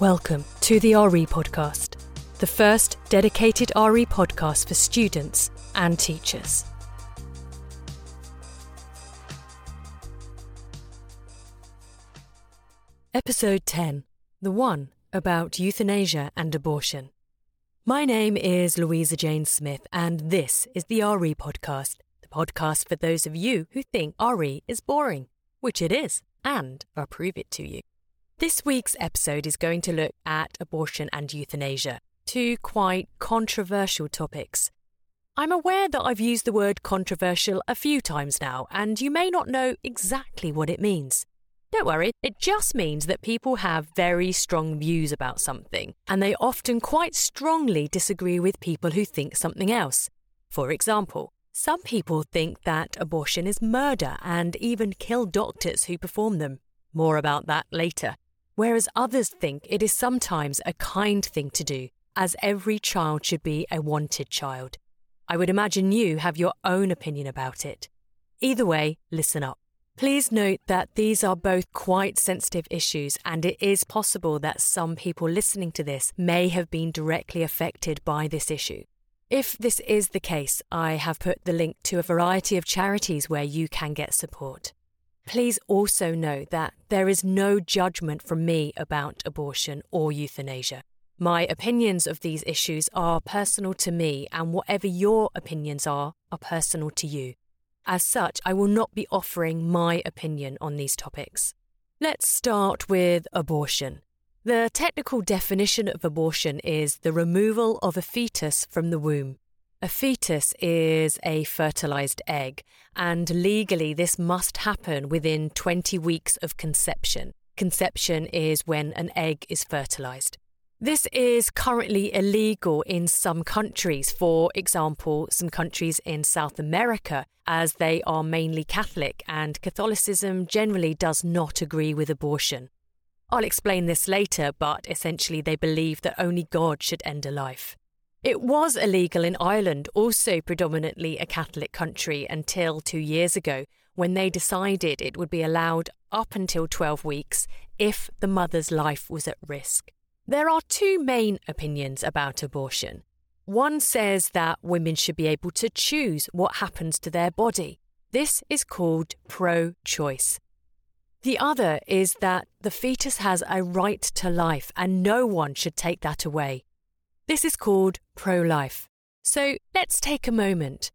Welcome to the RE Podcast, the first dedicated RE podcast for students and teachers. Episode 10 The one about euthanasia and abortion. My name is Louisa Jane Smith, and this is the RE Podcast, the podcast for those of you who think RE is boring, which it is, and I'll prove it to you. This week's episode is going to look at abortion and euthanasia, two quite controversial topics. I'm aware that I've used the word controversial a few times now, and you may not know exactly what it means. Don't worry, it just means that people have very strong views about something, and they often quite strongly disagree with people who think something else. For example, some people think that abortion is murder and even kill doctors who perform them. More about that later whereas others think it is sometimes a kind thing to do, as every child should be a wanted child. I would imagine you have your own opinion about it. Either way, listen up. Please note that these are both quite sensitive issues, and it is possible that some people listening to this may have been directly affected by this issue. If this is the case, I have put the link to a variety of charities where you can get support. Please also know that there is no judgment from me about abortion or euthanasia. My opinions of these issues are personal to me, and whatever your opinions are, are personal to you. As such, I will not be offering my opinion on these topics. Let's start with abortion. The technical definition of abortion is the removal of a fetus from the womb. A fetus is a fertilized egg, and legally this must happen within 20 weeks of conception. Conception is when an egg is fertilized. This is currently illegal in some countries, for example, some countries in South America, as they are mainly Catholic and Catholicism generally does not agree with abortion. I'll explain this later, but essentially they believe that only God should end a life. It was illegal in Ireland, also predominantly a Catholic country, until two years ago, when they decided it would be allowed up until 12 weeks if the mother's life was at risk. There are two main opinions about abortion. One says that women should be able to choose what happens to their body. This is called pro choice. The other is that the fetus has a right to life and no one should take that away. This is called pro life. So let's take a moment.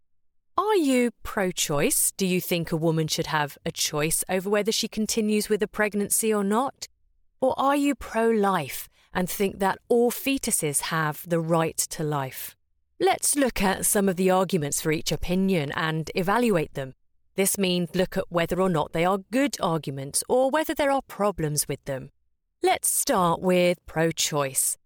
Are you pro choice? Do you think a woman should have a choice over whether she continues with a pregnancy or not? Or are you pro life and think that all fetuses have the right to life? Let's look at some of the arguments for each opinion and evaluate them. This means look at whether or not they are good arguments or whether there are problems with them. Let's start with pro choice.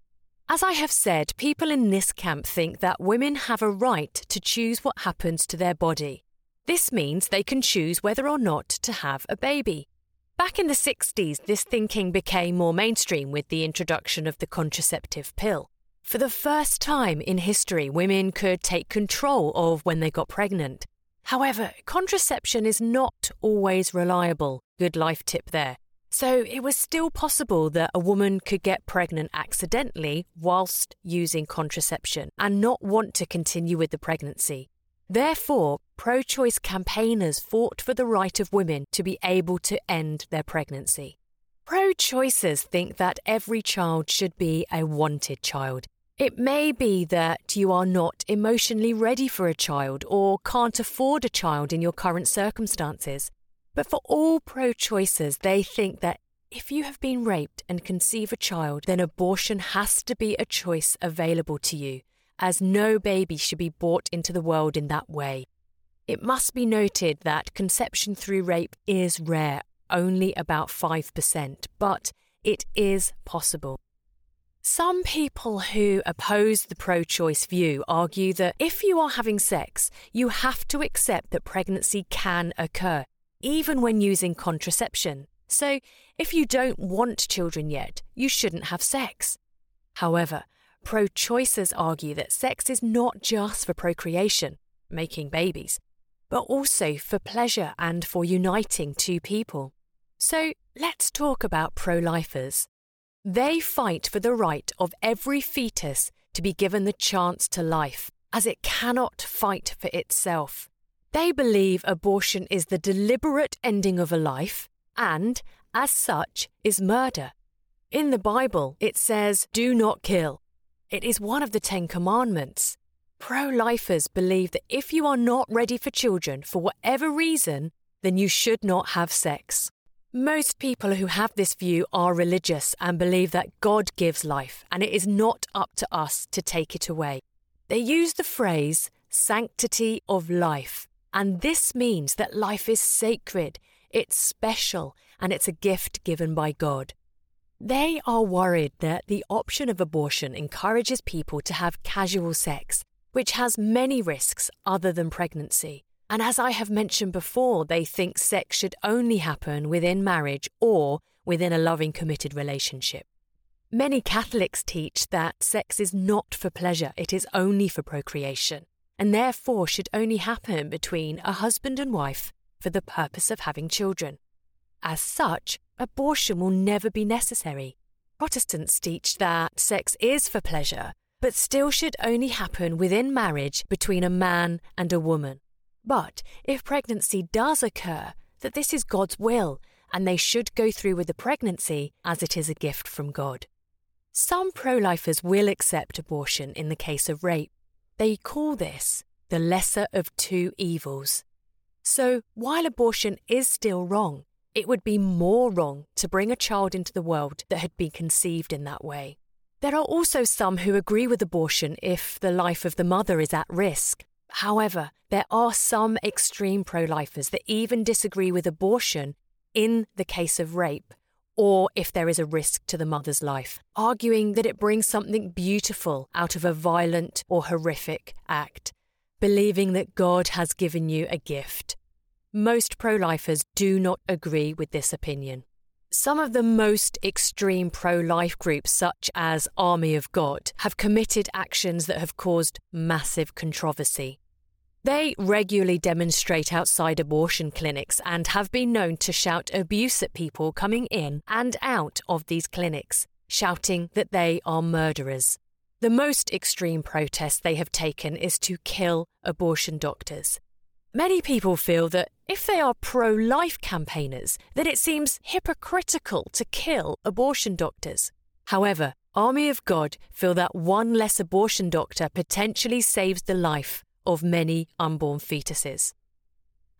As I have said, people in this camp think that women have a right to choose what happens to their body. This means they can choose whether or not to have a baby. Back in the 60s, this thinking became more mainstream with the introduction of the contraceptive pill. For the first time in history, women could take control of when they got pregnant. However, contraception is not always reliable. Good life tip there. So it was still possible that a woman could get pregnant accidentally whilst using contraception and not want to continue with the pregnancy. Therefore, pro choice campaigners fought for the right of women to be able to end their pregnancy. Pro choicers think that every child should be a wanted child. It may be that you are not emotionally ready for a child or can't afford a child in your current circumstances. But for all pro choicers, they think that if you have been raped and conceive a child, then abortion has to be a choice available to you, as no baby should be brought into the world in that way. It must be noted that conception through rape is rare, only about 5%, but it is possible. Some people who oppose the pro choice view argue that if you are having sex, you have to accept that pregnancy can occur, even when using contraception. So, if you don't want children yet, you shouldn't have sex. However, pro choicers argue that sex is not just for procreation, making babies, but also for pleasure and for uniting two people. So, let's talk about pro lifers. They fight for the right of every fetus to be given the chance to life, as it cannot fight for itself. They believe abortion is the deliberate ending of a life and, as such, is murder. In the Bible, it says, Do not kill. It is one of the Ten Commandments. Pro lifers believe that if you are not ready for children for whatever reason, then you should not have sex. Most people who have this view are religious and believe that God gives life and it is not up to us to take it away. They use the phrase sanctity of life, and this means that life is sacred, it's special, and it's a gift given by God. They are worried that the option of abortion encourages people to have casual sex, which has many risks other than pregnancy. And as I have mentioned before, they think sex should only happen within marriage or within a loving, committed relationship. Many Catholics teach that sex is not for pleasure, it is only for procreation, and therefore should only happen between a husband and wife for the purpose of having children. As such, abortion will never be necessary. Protestants teach that sex is for pleasure, but still should only happen within marriage between a man and a woman. But if pregnancy does occur, that this is God's will, and they should go through with the pregnancy as it is a gift from God. Some pro lifers will accept abortion in the case of rape. They call this the lesser of two evils. So, while abortion is still wrong, it would be more wrong to bring a child into the world that had been conceived in that way. There are also some who agree with abortion if the life of the mother is at risk, However, there are some extreme pro lifers that even disagree with abortion in the case of rape or if there is a risk to the mother's life, arguing that it brings something beautiful out of a violent or horrific act, believing that God has given you a gift. Most pro lifers do not agree with this opinion. Some of the most extreme pro life groups, such as Army of God, have committed actions that have caused massive controversy. They regularly demonstrate outside abortion clinics and have been known to shout abuse at people coming in and out of these clinics, shouting that they are murderers. The most extreme protest they have taken is to kill abortion doctors. Many people feel that if they are pro life campaigners, then it seems hypocritical to kill abortion doctors. However, Army of God feel that one less abortion doctor potentially saves the life of many unborn fetuses.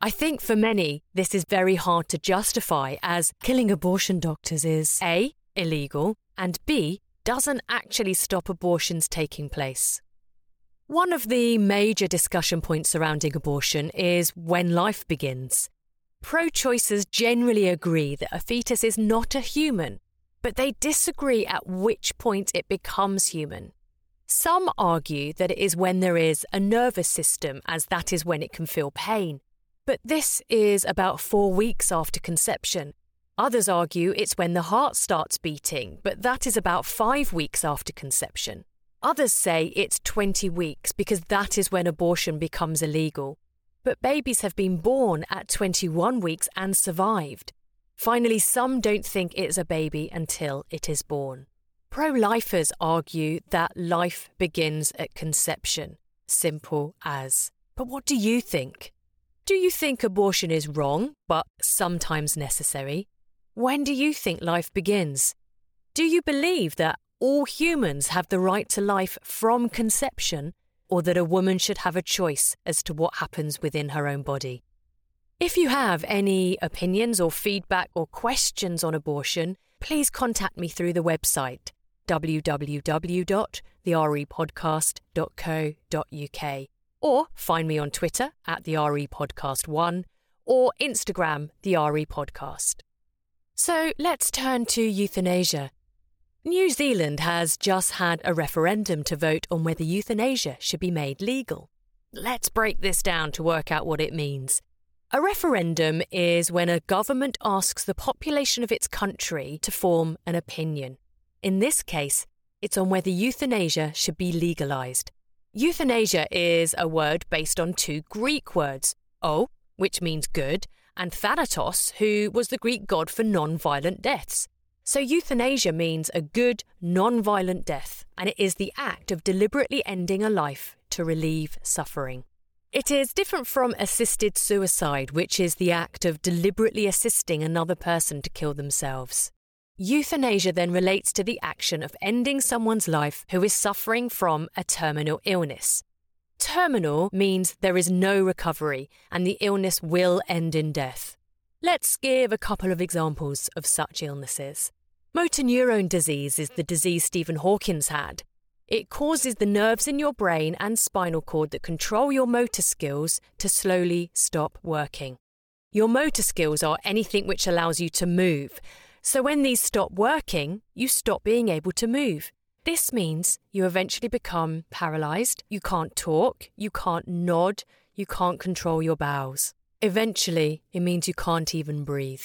I think for many, this is very hard to justify as killing abortion doctors is A. illegal and B. doesn't actually stop abortions taking place. One of the major discussion points surrounding abortion is when life begins. Pro choicers generally agree that a fetus is not a human, but they disagree at which point it becomes human. Some argue that it is when there is a nervous system, as that is when it can feel pain. But this is about four weeks after conception. Others argue it's when the heart starts beating, but that is about five weeks after conception. Others say it's 20 weeks because that is when abortion becomes illegal. But babies have been born at 21 weeks and survived. Finally, some don't think it's a baby until it is born. Pro lifers argue that life begins at conception. Simple as. But what do you think? Do you think abortion is wrong, but sometimes necessary? When do you think life begins? Do you believe that all humans have the right to life from conception, or that a woman should have a choice as to what happens within her own body. If you have any opinions or feedback or questions on abortion, please contact me through the website www.therepodcast.co.uk or find me on Twitter at the RE Podcast 1 or Instagram the RE Podcast. So let's turn to euthanasia New Zealand has just had a referendum to vote on whether euthanasia should be made legal. Let's break this down to work out what it means. A referendum is when a government asks the population of its country to form an opinion. In this case, it's on whether euthanasia should be legalised. Euthanasia is a word based on two Greek words, o, which means good, and thanatos, who was the Greek god for non violent deaths. So, euthanasia means a good, non violent death, and it is the act of deliberately ending a life to relieve suffering. It is different from assisted suicide, which is the act of deliberately assisting another person to kill themselves. Euthanasia then relates to the action of ending someone's life who is suffering from a terminal illness. Terminal means there is no recovery and the illness will end in death. Let's give a couple of examples of such illnesses. Motor neurone disease is the disease Stephen Hawkins had. It causes the nerves in your brain and spinal cord that control your motor skills to slowly stop working. Your motor skills are anything which allows you to move. So when these stop working, you stop being able to move. This means you eventually become paralyzed, you can't talk, you can't nod, you can't control your bowels. Eventually, it means you can't even breathe.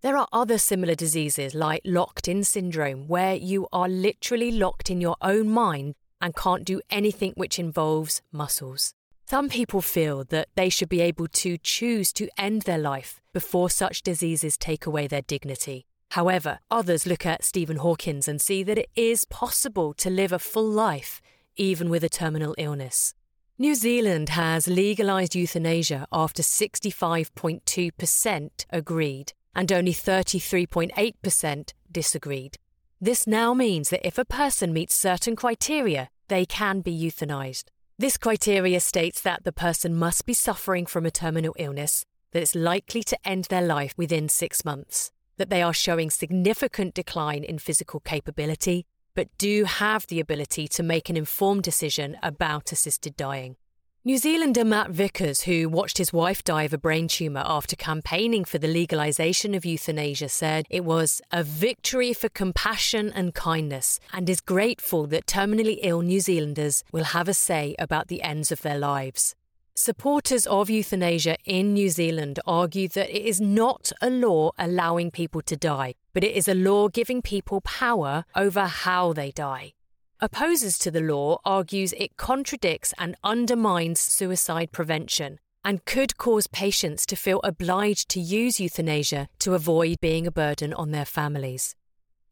There are other similar diseases like locked in syndrome, where you are literally locked in your own mind and can't do anything which involves muscles. Some people feel that they should be able to choose to end their life before such diseases take away their dignity. However, others look at Stephen Hawkins and see that it is possible to live a full life even with a terminal illness. New Zealand has legalised euthanasia after 65.2% agreed and only 33.8% disagreed. This now means that if a person meets certain criteria, they can be euthanized. This criteria states that the person must be suffering from a terminal illness that is likely to end their life within six months, that they are showing significant decline in physical capability, but do have the ability to make an informed decision about assisted dying. New Zealander Matt Vickers, who watched his wife die of a brain tumour after campaigning for the legalisation of euthanasia, said it was a victory for compassion and kindness and is grateful that terminally ill New Zealanders will have a say about the ends of their lives. Supporters of euthanasia in New Zealand argue that it is not a law allowing people to die, but it is a law giving people power over how they die opposers to the law argues it contradicts and undermines suicide prevention and could cause patients to feel obliged to use euthanasia to avoid being a burden on their families.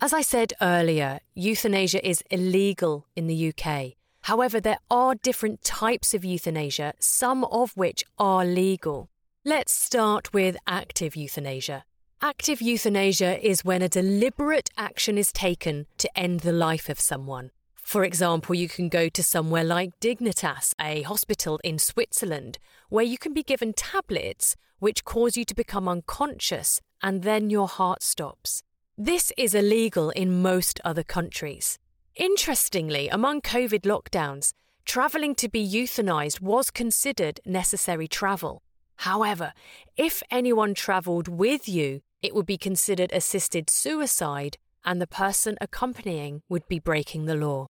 As I said earlier, euthanasia is illegal in the UK. However, there are different types of euthanasia, some of which are legal. Let's start with active euthanasia. Active euthanasia is when a deliberate action is taken to end the life of someone. For example, you can go to somewhere like Dignitas, a hospital in Switzerland, where you can be given tablets which cause you to become unconscious and then your heart stops. This is illegal in most other countries. Interestingly, among COVID lockdowns, travelling to be euthanized was considered necessary travel. However, if anyone travelled with you, it would be considered assisted suicide and the person accompanying would be breaking the law.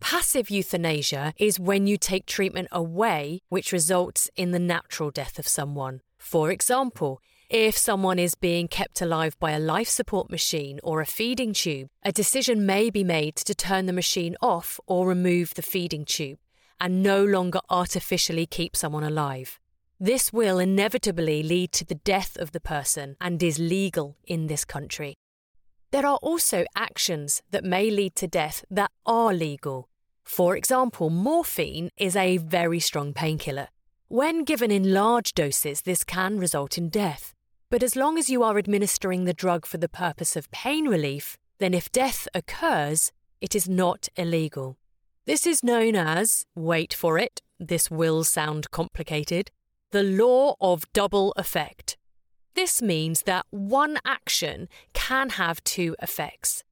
Passive euthanasia is when you take treatment away, which results in the natural death of someone. For example, if someone is being kept alive by a life support machine or a feeding tube, a decision may be made to turn the machine off or remove the feeding tube and no longer artificially keep someone alive. This will inevitably lead to the death of the person and is legal in this country. There are also actions that may lead to death that are legal. For example, morphine is a very strong painkiller. When given in large doses, this can result in death. But as long as you are administering the drug for the purpose of pain relief, then if death occurs, it is not illegal. This is known as, wait for it, this will sound complicated, the law of double effect. This means that one action can have two effects.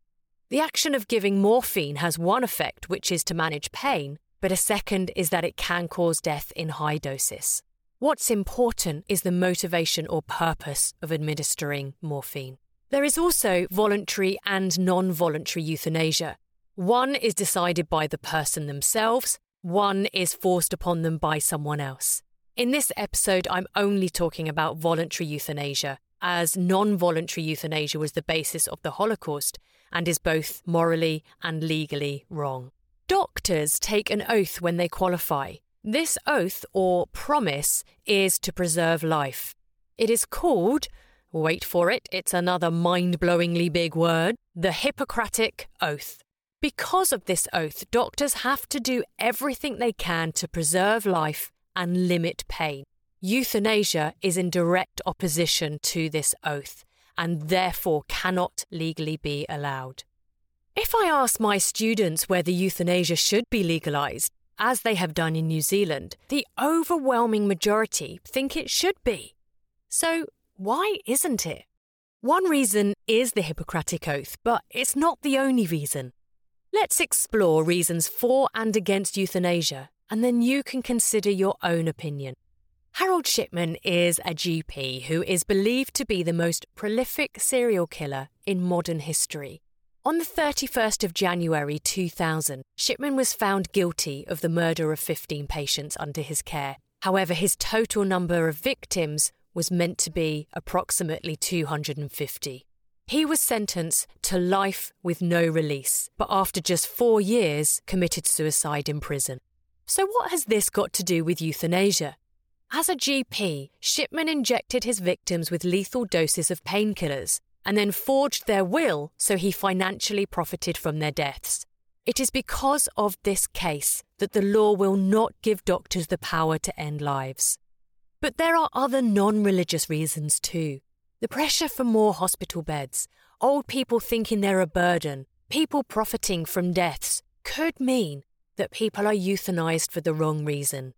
The action of giving morphine has one effect, which is to manage pain, but a second is that it can cause death in high doses. What's important is the motivation or purpose of administering morphine. There is also voluntary and non voluntary euthanasia. One is decided by the person themselves, one is forced upon them by someone else. In this episode, I'm only talking about voluntary euthanasia, as non voluntary euthanasia was the basis of the Holocaust and is both morally and legally wrong. Doctors take an oath when they qualify. This oath or promise is to preserve life. It is called, wait for it, it's another mind blowingly big word the Hippocratic Oath. Because of this oath, doctors have to do everything they can to preserve life and limit pain. Euthanasia is in direct opposition to this oath and therefore cannot legally be allowed. If I ask my students whether euthanasia should be legalised, as they have done in New Zealand, the overwhelming majority think it should be. So, why isn't it? One reason is the Hippocratic Oath, but it's not the only reason. Let's explore reasons for and against euthanasia, and then you can consider your own opinion. Harold Shipman is a GP who is believed to be the most prolific serial killer in modern history. On the 31st of January 2000, Shipman was found guilty of the murder of 15 patients under his care. However, his total number of victims was meant to be approximately 250. He was sentenced to life with no release, but after just four years, committed suicide in prison. So, what has this got to do with euthanasia? As a GP, Shipman injected his victims with lethal doses of painkillers and then forged their will so he financially profited from their deaths. It is because of this case that the law will not give doctors the power to end lives. But there are other non religious reasons too. The pressure for more hospital beds, old people thinking they're a burden, people profiting from deaths could mean that people are euthanized for the wrong reason.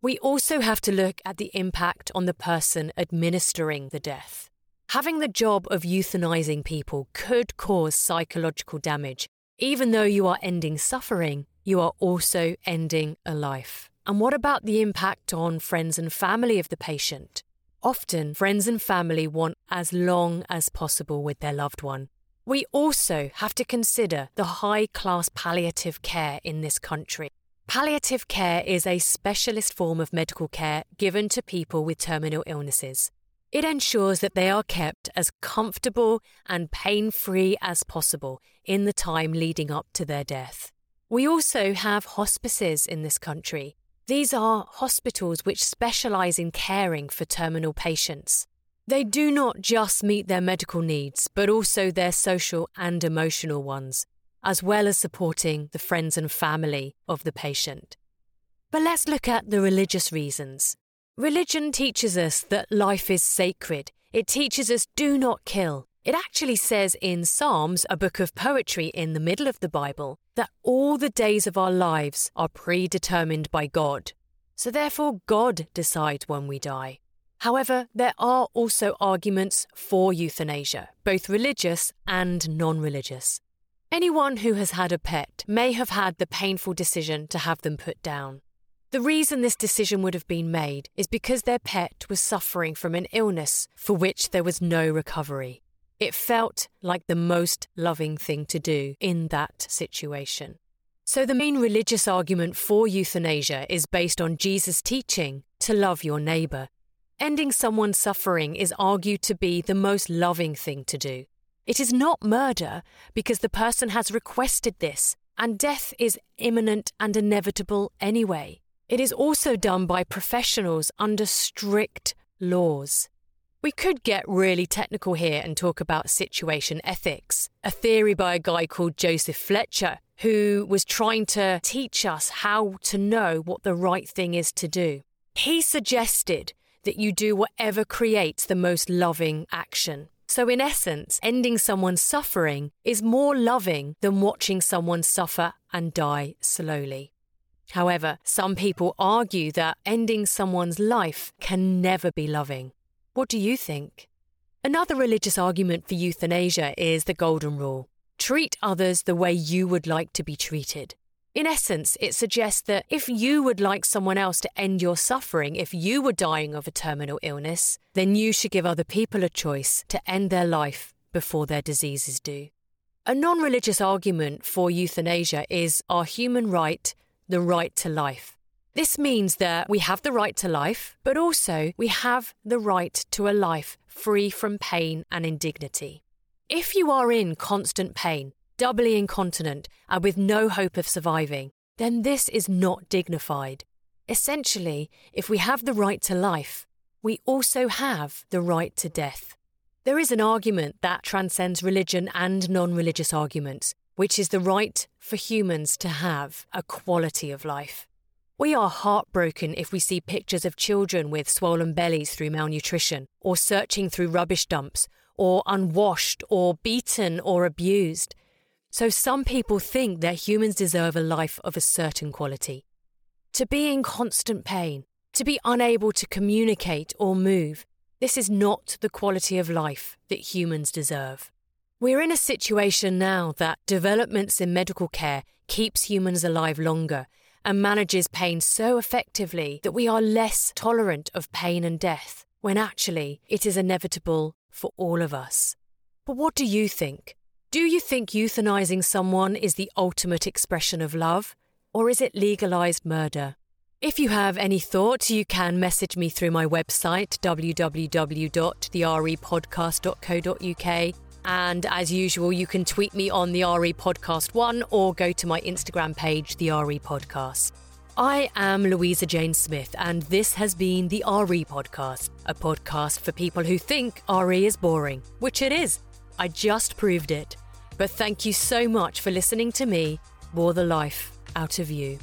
We also have to look at the impact on the person administering the death. Having the job of euthanizing people could cause psychological damage. Even though you are ending suffering, you are also ending a life. And what about the impact on friends and family of the patient? Often, friends and family want as long as possible with their loved one. We also have to consider the high class palliative care in this country. Palliative care is a specialist form of medical care given to people with terminal illnesses. It ensures that they are kept as comfortable and pain free as possible in the time leading up to their death. We also have hospices in this country. These are hospitals which specialise in caring for terminal patients. They do not just meet their medical needs, but also their social and emotional ones, as well as supporting the friends and family of the patient. But let's look at the religious reasons. Religion teaches us that life is sacred. It teaches us do not kill. It actually says in Psalms, a book of poetry in the middle of the Bible, that all the days of our lives are predetermined by God. So therefore, God decides when we die. However, there are also arguments for euthanasia, both religious and non religious. Anyone who has had a pet may have had the painful decision to have them put down. The reason this decision would have been made is because their pet was suffering from an illness for which there was no recovery. It felt like the most loving thing to do in that situation. So, the main religious argument for euthanasia is based on Jesus' teaching to love your neighbour. Ending someone's suffering is argued to be the most loving thing to do. It is not murder because the person has requested this, and death is imminent and inevitable anyway. It is also done by professionals under strict laws. We could get really technical here and talk about situation ethics, a theory by a guy called Joseph Fletcher, who was trying to teach us how to know what the right thing is to do. He suggested that you do whatever creates the most loving action. So, in essence, ending someone's suffering is more loving than watching someone suffer and die slowly. However, some people argue that ending someone's life can never be loving. What do you think? Another religious argument for euthanasia is the Golden Rule treat others the way you would like to be treated. In essence, it suggests that if you would like someone else to end your suffering if you were dying of a terminal illness, then you should give other people a choice to end their life before their diseases do. A non religious argument for euthanasia is our human right the right to life. This means that we have the right to life, but also we have the right to a life free from pain and indignity. If you are in constant pain, doubly incontinent, and with no hope of surviving, then this is not dignified. Essentially, if we have the right to life, we also have the right to death. There is an argument that transcends religion and non religious arguments, which is the right for humans to have a quality of life. We are heartbroken if we see pictures of children with swollen bellies through malnutrition, or searching through rubbish dumps, or unwashed, or beaten, or abused. So some people think that humans deserve a life of a certain quality. To be in constant pain, to be unable to communicate or move, this is not the quality of life that humans deserve. We're in a situation now that developments in medical care keeps humans alive longer and manages pain so effectively that we are less tolerant of pain and death, when actually it is inevitable for all of us. But what do you think? Do you think euthanizing someone is the ultimate expression of love, or is it legalized murder? If you have any thoughts, you can message me through my website, www.therepodcast.co.uk. And as usual, you can tweet me on the RE Podcast 1 or go to my Instagram page, the RE Podcast. I am Louisa Jane Smith, and this has been the RE Podcast, a podcast for people who think RE is boring, which it is. I just proved it. But thank you so much for listening to me bore the life out of you.